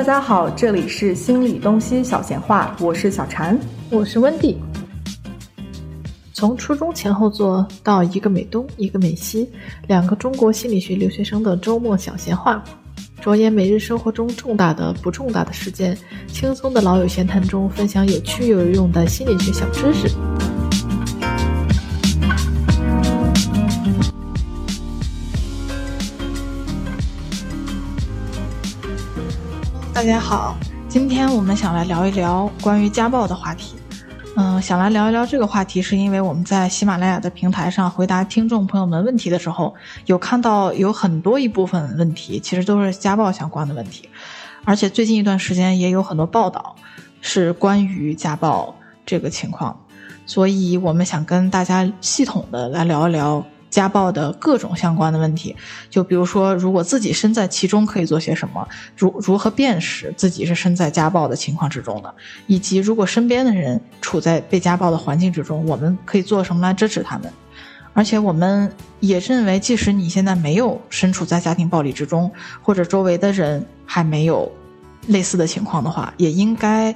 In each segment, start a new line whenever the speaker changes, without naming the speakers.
大家好，这里是心理东西小闲话，我是小禅，
我是温蒂。从初中前后座到一个美东，一个美西，两个中国心理学留学生的周末小闲话，着眼每日生活中重大的、不重大的事件，轻松的老友闲谈中分享有趣又有用的心理学小知识。大家好，今天我们想来聊一聊关于家暴的话题。嗯，想来聊一聊这个话题，是因为我们在喜马拉雅的平台上回答听众朋友们问题的时候，有看到有很多一部分问题其实都是家暴相关的问题，而且最近一段时间也有很多报道是关于家暴这个情况，所以我们想跟大家系统的来聊一聊。家暴的各种相关的问题，就比如说，如果自己身在其中可以做些什么，如如何辨识自己是身在家暴的情况之中的，以及如果身边的人处在被家暴的环境之中，我们可以做什么来支持他们。而且我们也认为，即使你现在没有身处在家庭暴力之中，或者周围的人还没有类似的情况的话，也应该。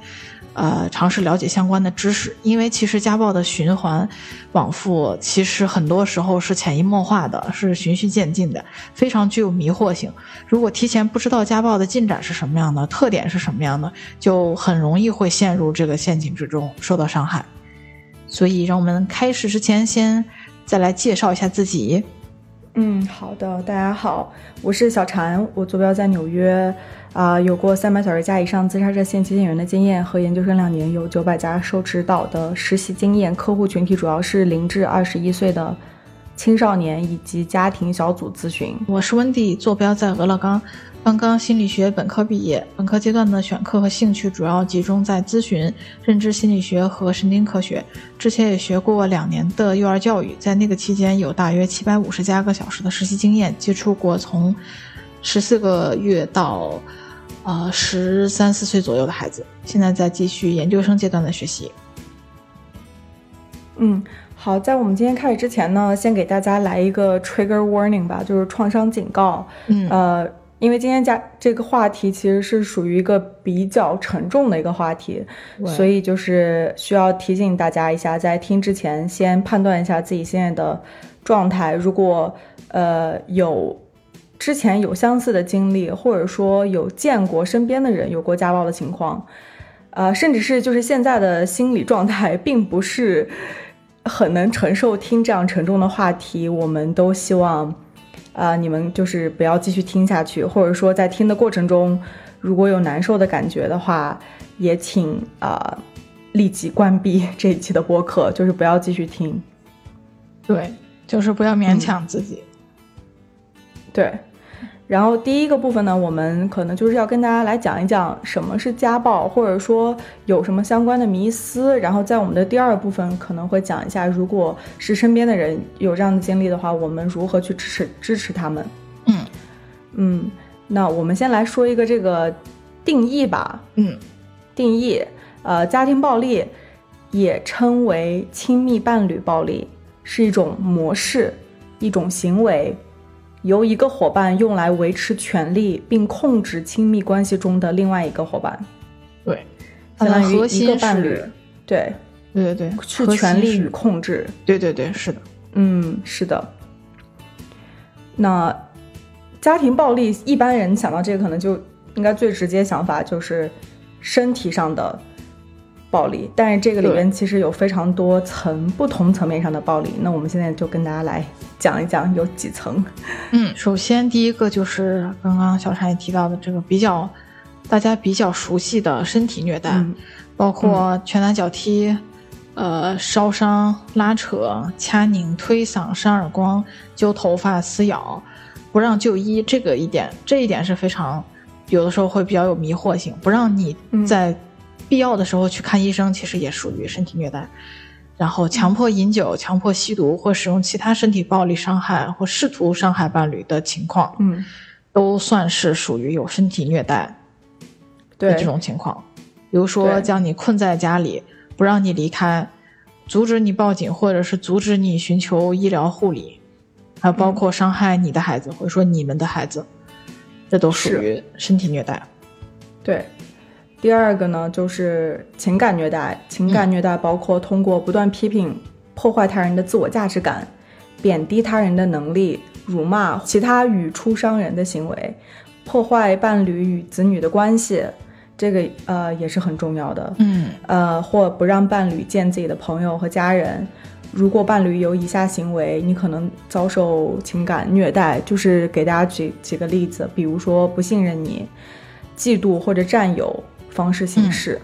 呃，尝试了解相关的知识，因为其实家暴的循环往复，其实很多时候是潜移默化的，是循序渐进的，非常具有迷惑性。如果提前不知道家暴的进展是什么样的，特点是什么样的，就很容易会陷入这个陷阱之中，受到伤害。所以，让我们开始之前，先再来介绍一下自己。
嗯，好的，大家好，我是小婵，我坐标在纽约。啊，有过三百小时加以上自杀热线接线员的经验和研究生两年，有九百家受指导的实习经验。客户群体主要是零至二十一岁的青少年以及家庭小组咨询。
我是温蒂，坐标在俄勒冈，刚刚心理学本科毕业。本科阶段的选课和兴趣主要集中在咨询、认知心理学和神经科学。之前也学过两年的幼儿教育，在那个期间有大约七百五十加个小时的实习经验，接触过从十四个月到。呃，十三四岁左右的孩子，现在在继续研究生阶段的学习。
嗯，好，在我们今天开始之前呢，先给大家来一个 trigger warning 吧，就是创伤警告。
嗯，
呃，因为今天家这个话题其实是属于一个比较沉重的一个话题，所以就是需要提醒大家一下，在听之前先判断一下自己现在的状态，如果呃有。之前有相似的经历，或者说有见过身边的人有过家暴的情况，呃，甚至是就是现在的心理状态并不是很能承受听这样沉重的话题，我们都希望，啊，你们就是不要继续听下去，或者说在听的过程中，如果有难受的感觉的话，也请呃立即关闭这一期的播客，就是不要继续听。
对，就是不要勉强自己。
对，然后第一个部分呢，我们可能就是要跟大家来讲一讲什么是家暴，或者说有什么相关的迷思。然后在我们的第二部分可能会讲一下，如果是身边的人有这样的经历的话，我们如何去支持支持他们。
嗯
嗯，那我们先来说一个这个定义吧。
嗯，
定义，呃，家庭暴力也称为亲密伴侣暴力，是一种模式，一种行为。由一个伙伴用来维持权力并控制亲密关系中的另外一个伙伴，
对，
相当于一个伴侣，对，
对对对，
是权力与控制，
对对对，是的，
嗯，是的。那家庭暴力，一般人想到这个，可能就应该最直接想法就是身体上的。暴力，但是这个里边其实有非常多层不同层面上的暴力。那我们现在就跟大家来讲一讲有几层。
嗯，首先第一个就是刚刚小婵也提到的这个比较大家比较熟悉的身体虐待，包括拳打脚踢、呃烧伤、拉扯、掐拧、推搡、扇耳光、揪头发、撕咬、不让就医。这个一点，这一点是非常有的时候会比较有迷惑性，不让你在。必要的时候去看医生，其实也属于身体虐待。然后强迫饮酒、强迫吸毒或使用其他身体暴力伤害或试图伤害伴侣的情况，
嗯，
都算是属于有身体虐待的这种情况。比如说将你困在家里，不让你离开，阻止你报警，或者是阻止你寻求医疗护理，还有包括伤害你的孩子或者说你们的孩子，这都属于身体虐待。
对，第二个呢就是情感虐待，情感虐待包括通过不断批评、破坏他人的自我价值感，贬低他人的能力，辱骂其他语出伤人的行为，破坏伴侣与子女的关系，这个呃也是很重要的。
嗯，
呃，或不让伴侣见自己的朋友和家人。如果伴侣有以下行为，你可能遭受情感虐待。就是给大家举几个例子，比如说不信任你、嫉妒或者占有方式行事、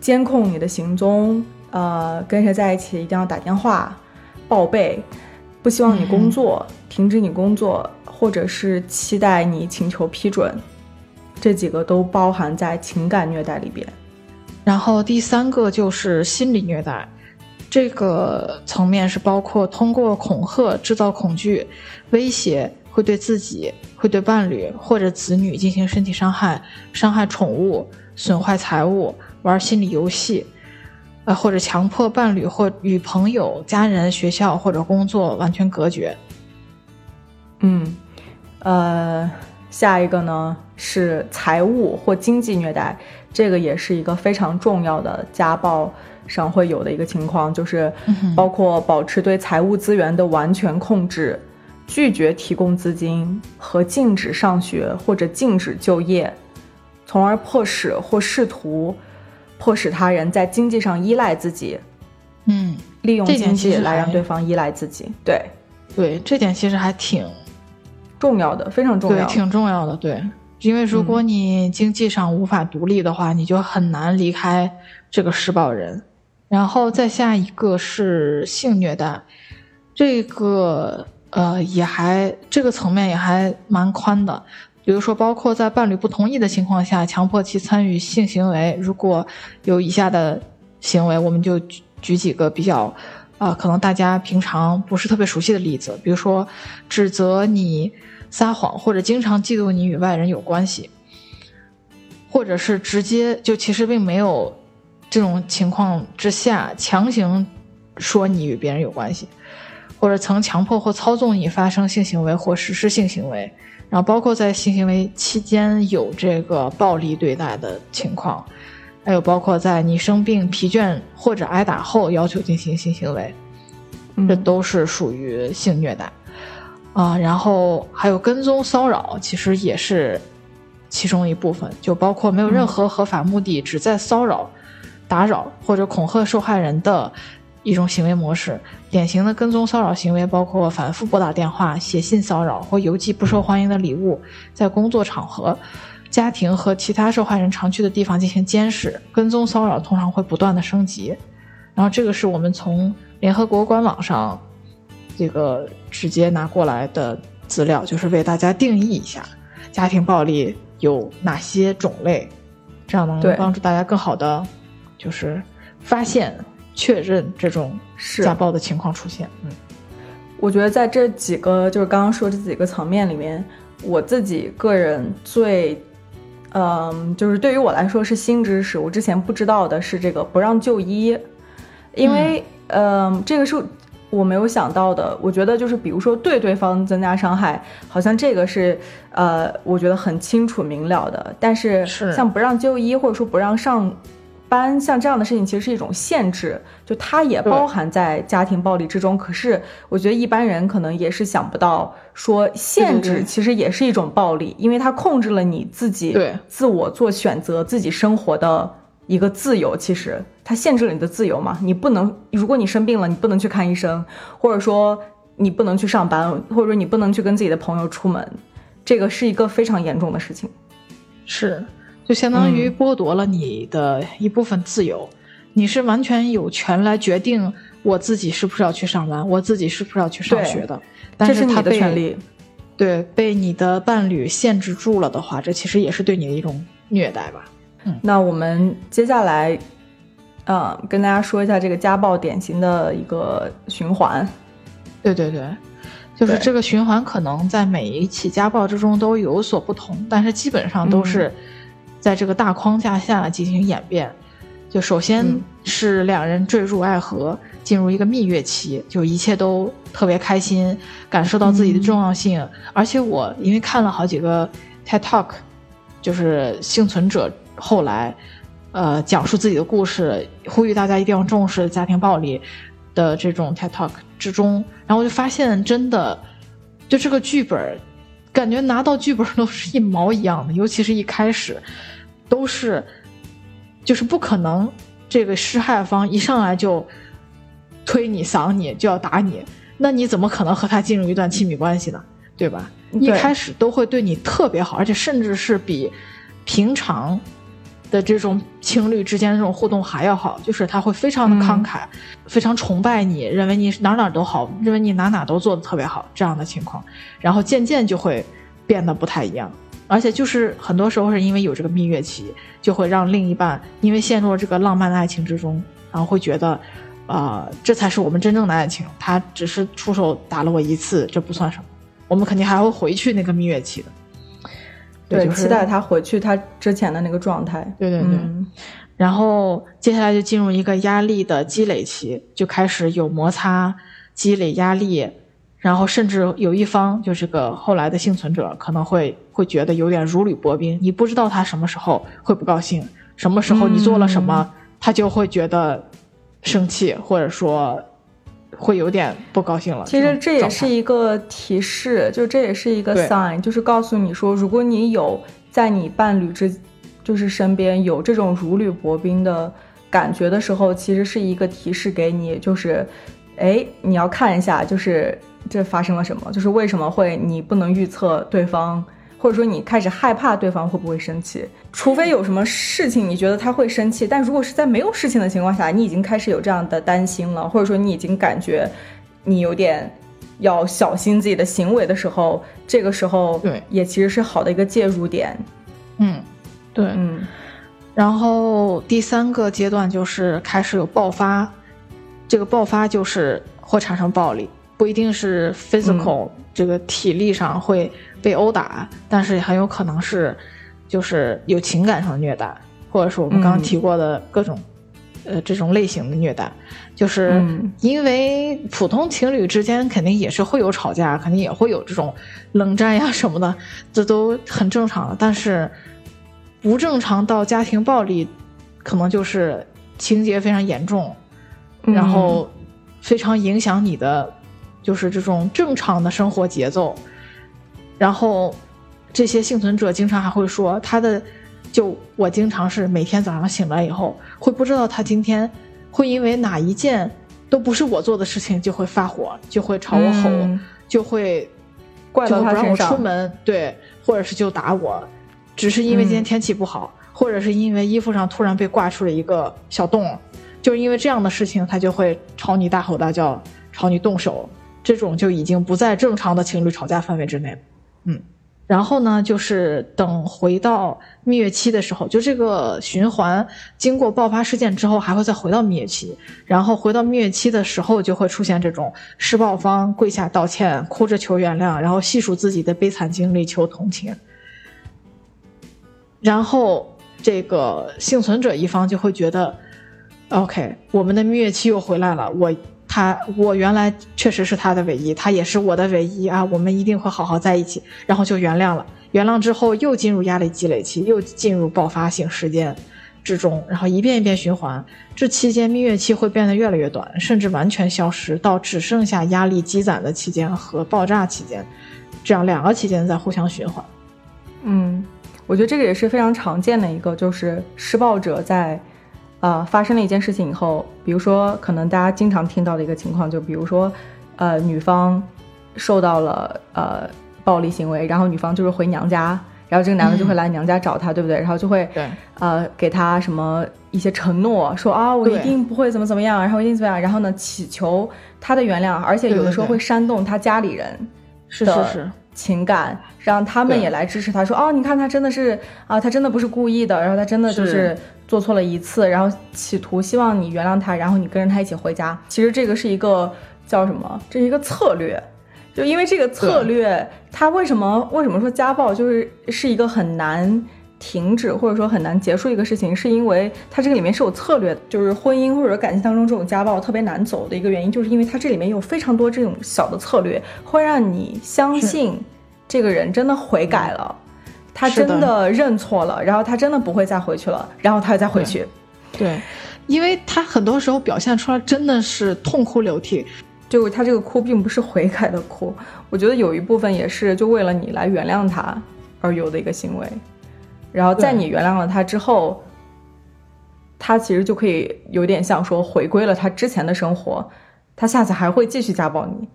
监控你的行踪，呃，跟谁在一起一定要打电话报备，不希望你工作、停止你工作，或者是期待你请求批准，这几个都包含在情感虐待里边。
然后第三个就是心理虐待。这个层面是包括通过恐吓制造恐惧、威胁，会对自己、会对伴侣或者子女进行身体伤害、伤害宠物、损坏财物、玩心理游戏，呃，或者强迫伴侣或与朋友、家人、学校或者工作完全隔绝。
嗯，呃，下一个呢是财务或经济虐待，这个也是一个非常重要的家暴。上会有的一个情况就是，包括保持对财务资源的完全控制，拒绝提供资金和禁止上学或者禁止就业，从而迫使或试图迫使他人在经济上依赖自己。
嗯，
利用经济来让对方依赖自己。对，
对，这点其实还挺
重要的，非常重要，
挺重要的。对，因为如果你经济上无法独立的话，你就很难离开这个施暴人。然后再下一个是性虐待，这个呃也还这个层面也还蛮宽的，比如说包括在伴侣不同意的情况下强迫其参与性行为，如果有以下的行为，我们就举举几个比较啊可能大家平常不是特别熟悉的例子，比如说指责你撒谎或者经常嫉妒你与外人有关系，或者是直接就其实并没有。这种情况之下，强行说你与别人有关系，或者曾强迫或操纵你发生性行为或实施性行为，然后包括在性行为期间有这个暴力对待的情况，还有包括在你生病、疲倦或者挨打后要求进行性行为，这都是属于性虐待啊。然后还有跟踪骚扰，其实也是其中一部分，就包括没有任何合法目的，只在骚扰。打扰或者恐吓受害人的一种行为模式，典型的跟踪骚扰行为包括反复拨打电话、写信骚扰或邮寄不受欢迎的礼物，在工作场合、家庭和其他受害人常去的地方进行监视。跟踪骚扰通常会不断的升级。然后这个是我们从联合国官网上这个直接拿过来的资料，就是为大家定义一下家庭暴力有哪些种类，这样能帮助大家更好的。就是发现、确认这种家暴的情况出现。
嗯，我觉得在这几个就是刚刚说这几个层面里面，我自己个人最，嗯，就是对于我来说是新知识，我之前不知道的是这个不让就医，因为，嗯，这个是我没有想到的。我觉得就是比如说对对方增加伤害，好像这个是，呃，我觉得很清楚明了的。但是像不让就医或者说不让上。般像这样的事情其实是一种限制，就它也包含在家庭暴力之中。可是我觉得一般人可能也是想不到，说限制其实也是一种暴力，因为它控制了你自己自我做选择、自己生活的一个自由。其实它限制了你的自由嘛，你不能，如果你生病了，你不能去看医生，或者说你不能去上班，或者说你不能去跟自己的朋友出门，这个是一个非常严重的事情。
是。就相当于剥夺了你的一部分自由，你是完全有权来决定我自己是不是要去上班，我自己是不是要去上学的。这
是你的权利。
对，被你的伴侣限制住了的话，这其实也是对你的一种虐待吧。
嗯，那我们接下来，嗯，跟大家说一下这个家暴典型的一个循环。
对对对，就是这个循环可能在每一起家暴之中都有所不同，但是基本上都是。在这个大框架下进行演变，就首先是两人坠入爱河，进入一个蜜月期，就一切都特别开心，感受到自己的重要性。而且我因为看了好几个 TED Talk，就是幸存者后来，呃，讲述自己的故事，呼吁大家一定要重视家庭暴力的这种 TED Talk 之中，然后我就发现，真的，就这个剧本，感觉拿到剧本都是一毛一样的，尤其是一开始，都是，就是不可能，这个施害方一上来就推你、搡你，就要打你，那你怎么可能和他进入一段亲密关系呢？对吧？一开始都会对你特别好，而且甚至是比平常的这种情侣之间的这种互动还要好。就是他会非常的慷慨，非常崇拜你，认为你哪哪都好，认为你哪哪都做的特别好这样的情况。然后渐渐就会变得不太一样，而且就是很多时候是因为有这个蜜月期，就会让另一半因为陷入了这个浪漫的爱情之中，然后会觉得，啊，这才是我们真正的爱情。他只是出手打了我一次，这不算什么。我们肯定还会回去那个蜜月期的，
对，期待他回去他之前的那个状态。
对对对，然后接下来就进入一个压力的积累期，就开始有摩擦、积累压力，然后甚至有一方就是个后来的幸存者可能会会觉得有点如履薄冰，你不知道他什么时候会不高兴，什么时候你做了什么，他就会觉得生气，或者说。会有点不高兴了。
其实这也是一个提示，就这也是一个 sign，就是告诉你说，如果你有在你伴侣之，就是身边有这种如履薄冰的感觉的时候，其实是一个提示给你，就是，哎，你要看一下，就是这发生了什么，就是为什么会你不能预测对方。或者说你开始害怕对方会不会生气，除非有什么事情你觉得他会生气，但如果是在没有事情的情况下，你已经开始有这样的担心了，或者说你已经感觉你有点要小心自己的行为的时候，这个时候
对
也其实是好的一个介入点。
嗯，对，
嗯。
然后第三个阶段就是开始有爆发，这个爆发就是会产生暴力，不一定是 physical 这个体力上会。被殴打，但是很有可能是，就是有情感上的虐待，或者是我们刚刚提过的各种，呃，这种类型的虐待，就是因为普通情侣之间肯定也是会有吵架，肯定也会有这种冷战呀什么的，这都很正常的。但是不正常到家庭暴力，可能就是情节非常严重，然后非常影响你的，就是这种正常的生活节奏。然后，这些幸存者经常还会说，他的，就我经常是每天早上醒来以后，会不知道他今天会因为哪一件都不是我做的事情就会发火，就会朝我吼，就会
怪到他
身上，出门对，或者是就打我，只是因为今天天气不好，或者是因为衣服上突然被挂出了一个小洞，就是因为这样的事情，他就会朝你大吼大叫，朝你动手，这种就已经不在正常的情侣吵架范围之内了。嗯，然后呢，就是等回到蜜月期的时候，就这个循环经过爆发事件之后，还会再回到蜜月期。然后回到蜜月期的时候，就会出现这种施暴方跪下道歉，哭着求原谅，然后细数自己的悲惨经历，求同情。然后这个幸存者一方就会觉得，OK，我们的蜜月期又回来了，我。他，我原来确实是他的唯一，他也是我的唯一啊！我们一定会好好在一起，然后就原谅了。原谅之后又进入压力积累期，又进入爆发性事件之中，然后一遍一遍循环。这期间蜜月期会变得越来越短，甚至完全消失，到只剩下压力积攒的期间和爆炸期间，这样两个期间在互相循环。
嗯，我觉得这个也是非常常见的一个，就是施暴者在。呃，发生了一件事情以后，比如说，可能大家经常听到的一个情况，就比如说，呃，女方受到了呃暴力行为，然后女方就是回娘家，然后这个男的就会来娘家找她，对不对？然后就会
对。
呃给她什么一些承诺，说啊，我一定不会怎么怎么样，然后一定怎么样，然后呢，祈求她的原谅，而且有的时候会煽动她家里人
的
情感，让他们也来支持他，说哦，你看他真的是啊，他真的不是故意的，然后他真的就是。做错了一次，然后企图希望你原谅他，然后你跟着他一起回家。其实这个是一个叫什么？这是一个策略。就因为这个策略，他为什么为什么说家暴就是是一个很难停止或者说很难结束一个事情？是因为它这个里面是有策略的。就是婚姻或者感情当中这种家暴特别难走的一个原因，就是因为它这里面有非常多这种小的策略，会让你相信这个人真的悔改了。他真的认错了，然后他真的不会再回去了，然后他又再回去。
对，因为他很多时候表现出来真的是痛哭流涕，
就他这个哭并不是悔改的哭，我觉得有一部分也是就为了你来原谅他而有的一个行为，然后在你原谅了他之后，他其实就可以有点像说回归了他之前的生活，他下次还会继续家暴你，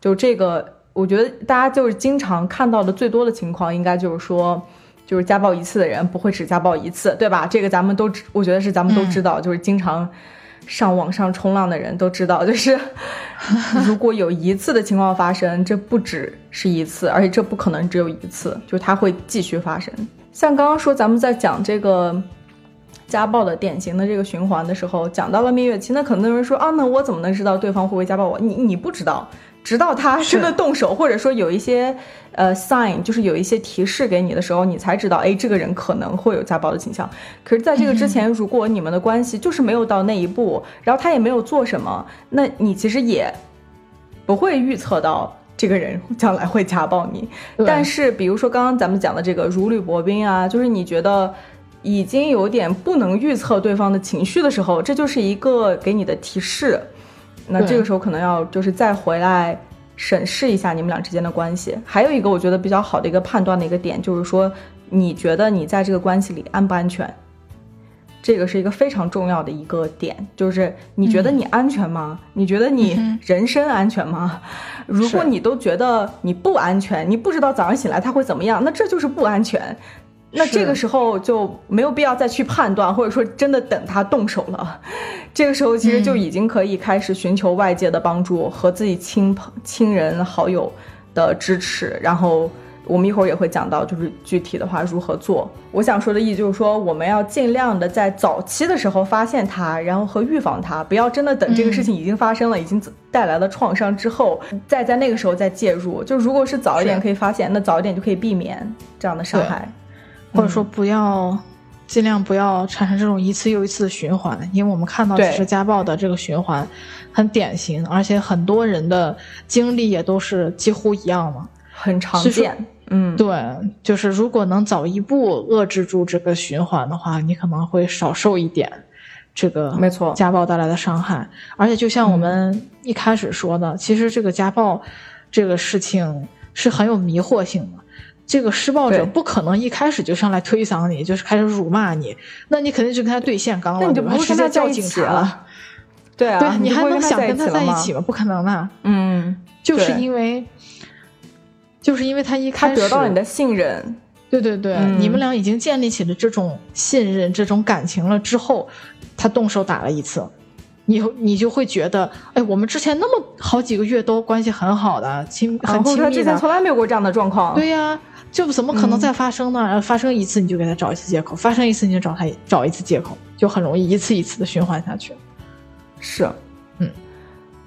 就这个。我觉得大家就是经常看到的最多的情况，应该就是说，就是家暴一次的人不会只家暴一次，对吧？这个咱们都，我觉得是咱们都知道，就是经常上网上冲浪的人都知道，就是如果有一次的情况发生，这不只是一次，而且这不可能只有一次，就是它会继续发生。像刚刚说咱们在讲这个家暴的典型的这个循环的时候，讲到了蜜月期，那可能有人说啊，那我怎么能知道对方会不会家暴我？你你不知道。直到他真的动手，或者说有一些呃 sign，就是有一些提示给你的时候，你才知道，哎，这个人可能会有家暴的倾向。可是，在这个之前，如果你们的关系就是没有到那一步，然后他也没有做什么，那你其实也不会预测到这个人将来会家暴你。但是，比如说刚刚咱们讲的这个如履薄冰啊，就是你觉得已经有点不能预测对方的情绪的时候，这就是一个给你的提示。那这个时候可能要就是再回来审视一下你们俩之间的关系。还有一个我觉得比较好的一个判断的一个点，就是说你觉得你在这个关系里安不安全？这个是一个非常重要的一个点，就是你觉得你安全吗？你觉得你人身安全吗？如果你都觉得你不安全，你不知道早上醒来他会怎么样，那这就是不安全。那这个时候就没有必要再去判断，或者说真的等他动手了。这个时候其实就已经可以开始寻求外界的帮助和自己亲朋亲人好友的支持。然后我们一会儿也会讲到，就是具体的话如何做。我想说的意思就是说，我们要尽量的在早期的时候发现它，然后和预防它，不要真的等这个事情已经发生了，已经带来了创伤之后，再在那个时候再介入。就如果是早一点可以发现，那早一点就可以避免这样的伤害。
或者说不要，尽量不要产生这种一次又一次的循环，因为我们看到其实家暴的这个循环很典型，而且很多人的经历也都是几乎一样嘛，
很常见。嗯，
对，就是如果能早一步遏制住这个循环的话，你可能会少受一点这个
没错
家暴带来的伤害。而且就像我们一开始说的，其实这个家暴这个事情是很有迷惑性的。这个施暴者不可能一开始就上来推搡你，就是开始辱骂你，那你肯定就跟他对线刚了，
你就不
直接叫警察了。
对啊，
对你还能想跟
他
在一起吗？不可能的。
嗯，
就是因为，就是因为他一开
始他得到了你的信任，
对对对，你们俩已经建立起了这种信任、这种感情了之后，他动手打了一次，你你就会觉得，哎，我们之前那么好几个月都关系很好的，亲很亲密的，
之前从来没有过这样的状况。
对呀。就怎么可能再发生呢？发生一次你就给他找一次借口，发生一次你就找他找一次借口，就很容易一次一次的循环下去。
是，嗯，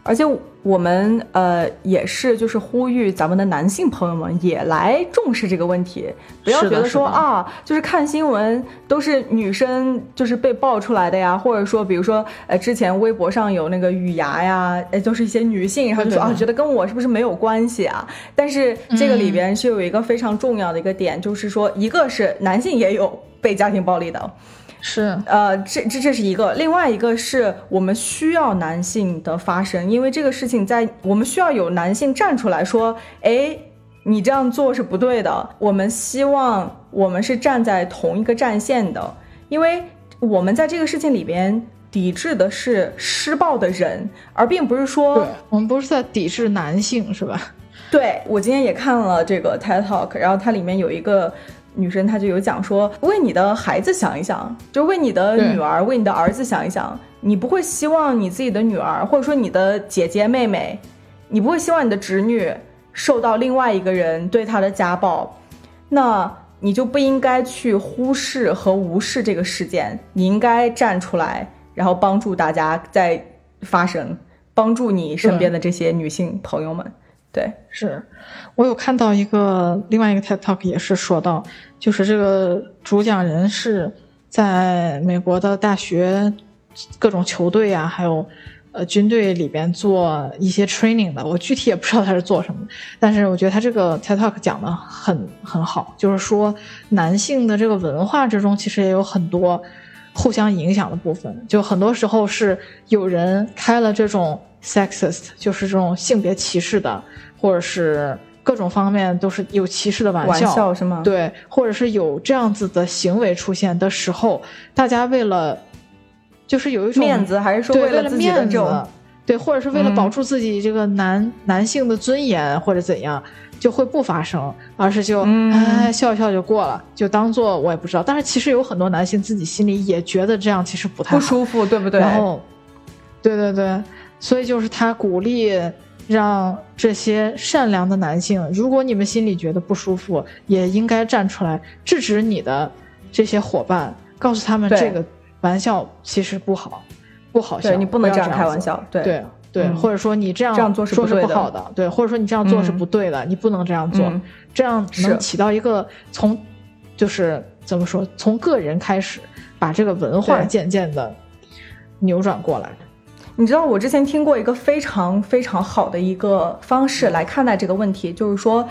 而且我们呃也是，就是呼吁咱们的男性朋友们也来重视这个问题，不要觉得说啊，就是看新闻都是女生就是被爆出来的呀，或者说比如说呃之前微博上有那个雨芽呀，呃就是一些女性，然后就说啊觉得跟我是不是没有关系啊？但是这个里边是有一个非常重要的一个点，就是说一个是男性也有被家庭暴力的。
是，
呃，这这这是一个，另外一个是我们需要男性的发声，因为这个事情在我们需要有男性站出来说，哎，你这样做是不对的。我们希望我们是站在同一个战线的，因为我们在这个事情里边抵制的是施暴的人，而并不是说
我们不是在抵制男性，是吧？
对我今天也看了这个 TED Talk，然后它里面有一个。女生她就有讲说，为你的孩子想一想，就为你的女儿、为你的儿子想一想。你不会希望你自己的女儿，或者说你的姐姐妹妹，你不会希望你的侄女受到另外一个人对她的家暴，那你就不应该去忽视和无视这个事件，你应该站出来，然后帮助大家在发声，帮助你身边的这些女性朋友们。对，
是。我有看到一个另外一个 TED Talk 也是说到，就是这个主讲人是在美国的大学各种球队啊，还有呃军队里边做一些 training 的，我具体也不知道他是做什么，但是我觉得他这个 TED Talk 讲的很很好，就是说男性的这个文化之中其实也有很多互相影响的部分，就很多时候是有人开了这种 sexist，就是这种性别歧视的，或者是。各种方面都是有歧视的玩
笑，玩笑是吗？
对，或者是有这样子的行为出现的时候，大家为了就是有一种
面子，还是说为
了面
子？
对，或者是为了保住自己这个男男性的尊严，或者怎样，就会不发声，而是就哎笑笑就过了，就当做我也不知道。但是其实有很多男性自己心里也觉得这样其实不太
不舒服，对不对？
然后，对对对，所以就是他鼓励。让这些善良的男性，如果你们心里觉得不舒服，也应该站出来制止你的这些伙伴，告诉他们这个玩笑其实不好，不好笑，
你
不
能这样开玩笑，对。
对对，或者说你这样
这样做
是
不
好的，对，或者说你这样做是不对的，你不能这样做，这样能起到一个从就是怎么说，从个人开始把这个文化渐渐的扭转过来。
你知道我之前听过一个非常非常好的一个方式来看待这个问题，就是说，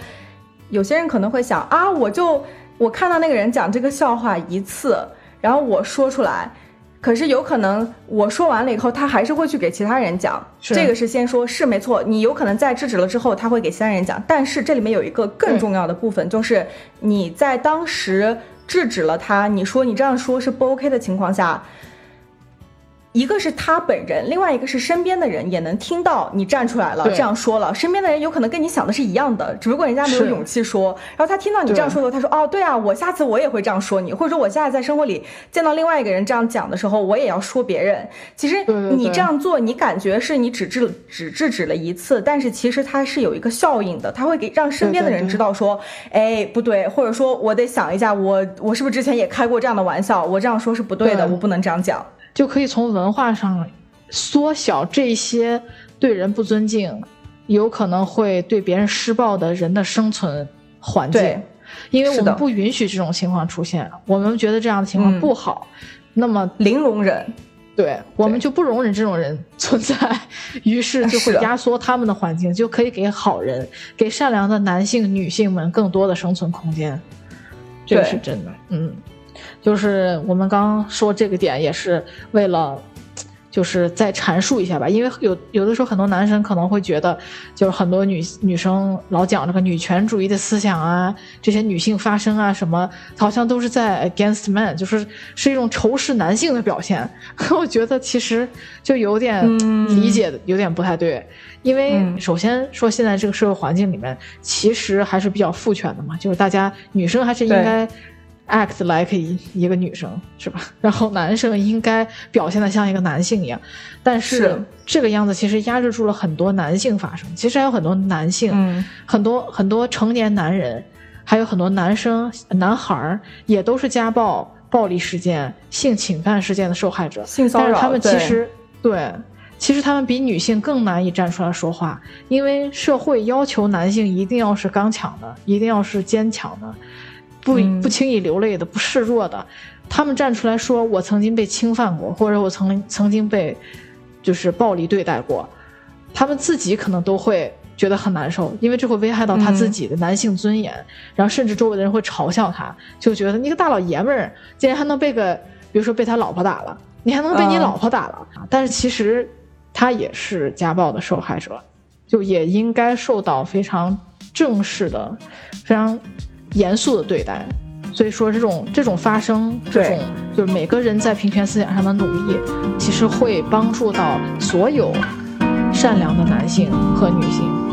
有些人可能会想啊，我就我看到那个人讲这个笑话一次，然后我说出来，可是有可能我说完了以后，他还是会去给其他人讲。这个是先说，是没错，你有可能在制止了之后，他会给其他人讲。但是这里面有一个更重要的部分，就是你在当时制止了他，你说你这样说是不 OK 的情况下。一个是他本人，另外一个是身边的人也能听到你站出来了，这样说了。身边的人有可能跟你想的是一样的，只不过人家没有勇气说。然后他听到你这样说的时候，他说：“哦，对啊，我下次我也会这样说你，或者说我下次在生活里见到另外一个人这样讲的时候，我也要说别人。其实你这样做，你感觉是你只制只制止了一次，但是其实它是有一个效应的，它会给让身边的人知道说，哎，不对，或者说我得想一下，我我是不是之前也开过这样的玩笑？我这样说是不对的，我不能这样讲。”
就可以从文化上缩小这些对人不尊敬，有可能会对别人施暴的人的生存环境，因为我们不允许这种情况出现，我们觉得这样的情况不好，那么
零容忍，
对我们就不容忍这种人存在，于是就会压缩他们的环境，就可以给好人、给善良的男性、女性们更多的生存空间，这个是真的，嗯。就是我们刚刚说这个点，也是为了，就是再阐述一下吧。因为有有的时候，很多男生可能会觉得，就是很多女女生老讲这个女权主义的思想啊，这些女性发声啊，什么好像都是在 against man，就是是一种仇视男性的表现。我觉得其实就有点理解的有点不太对，因为首先说现在这个社会环境里面，其实还是比较父权的嘛，就是大家女生还是应该。Act like 一一个女生是吧？然后男生应该表现的像一个男性一样，但是这个样子其实压制住了很多男性发生。其实还有很多男性，很多很多成年男人，还有很多男生、男孩儿也都是家暴、暴力事件、性侵犯事件的受害者。
性骚扰，
但是他们其实对，其实他们比女性更难以站出来说话，因为社会要求男性一定要是刚强的，一定要是坚强的。不不轻易流泪的，不示弱的，他们站出来说：“我曾经被侵犯过，或者我曾曾经被，就是暴力对待过。”他们自己可能都会觉得很难受，因为这会危害到他自己的男性尊严，然后甚至周围的人会嘲笑他，就觉得你个大老爷们儿竟然还能被个，比如说被他老婆打了，你还能被你老婆打了。但是其实他也是家暴的受害者，就也应该受到非常正式的，非常。严肃的对待，所以说这种这种发生，这种就是每个人在平权思想上的努力，其实会帮助到所有善良的男性和女性。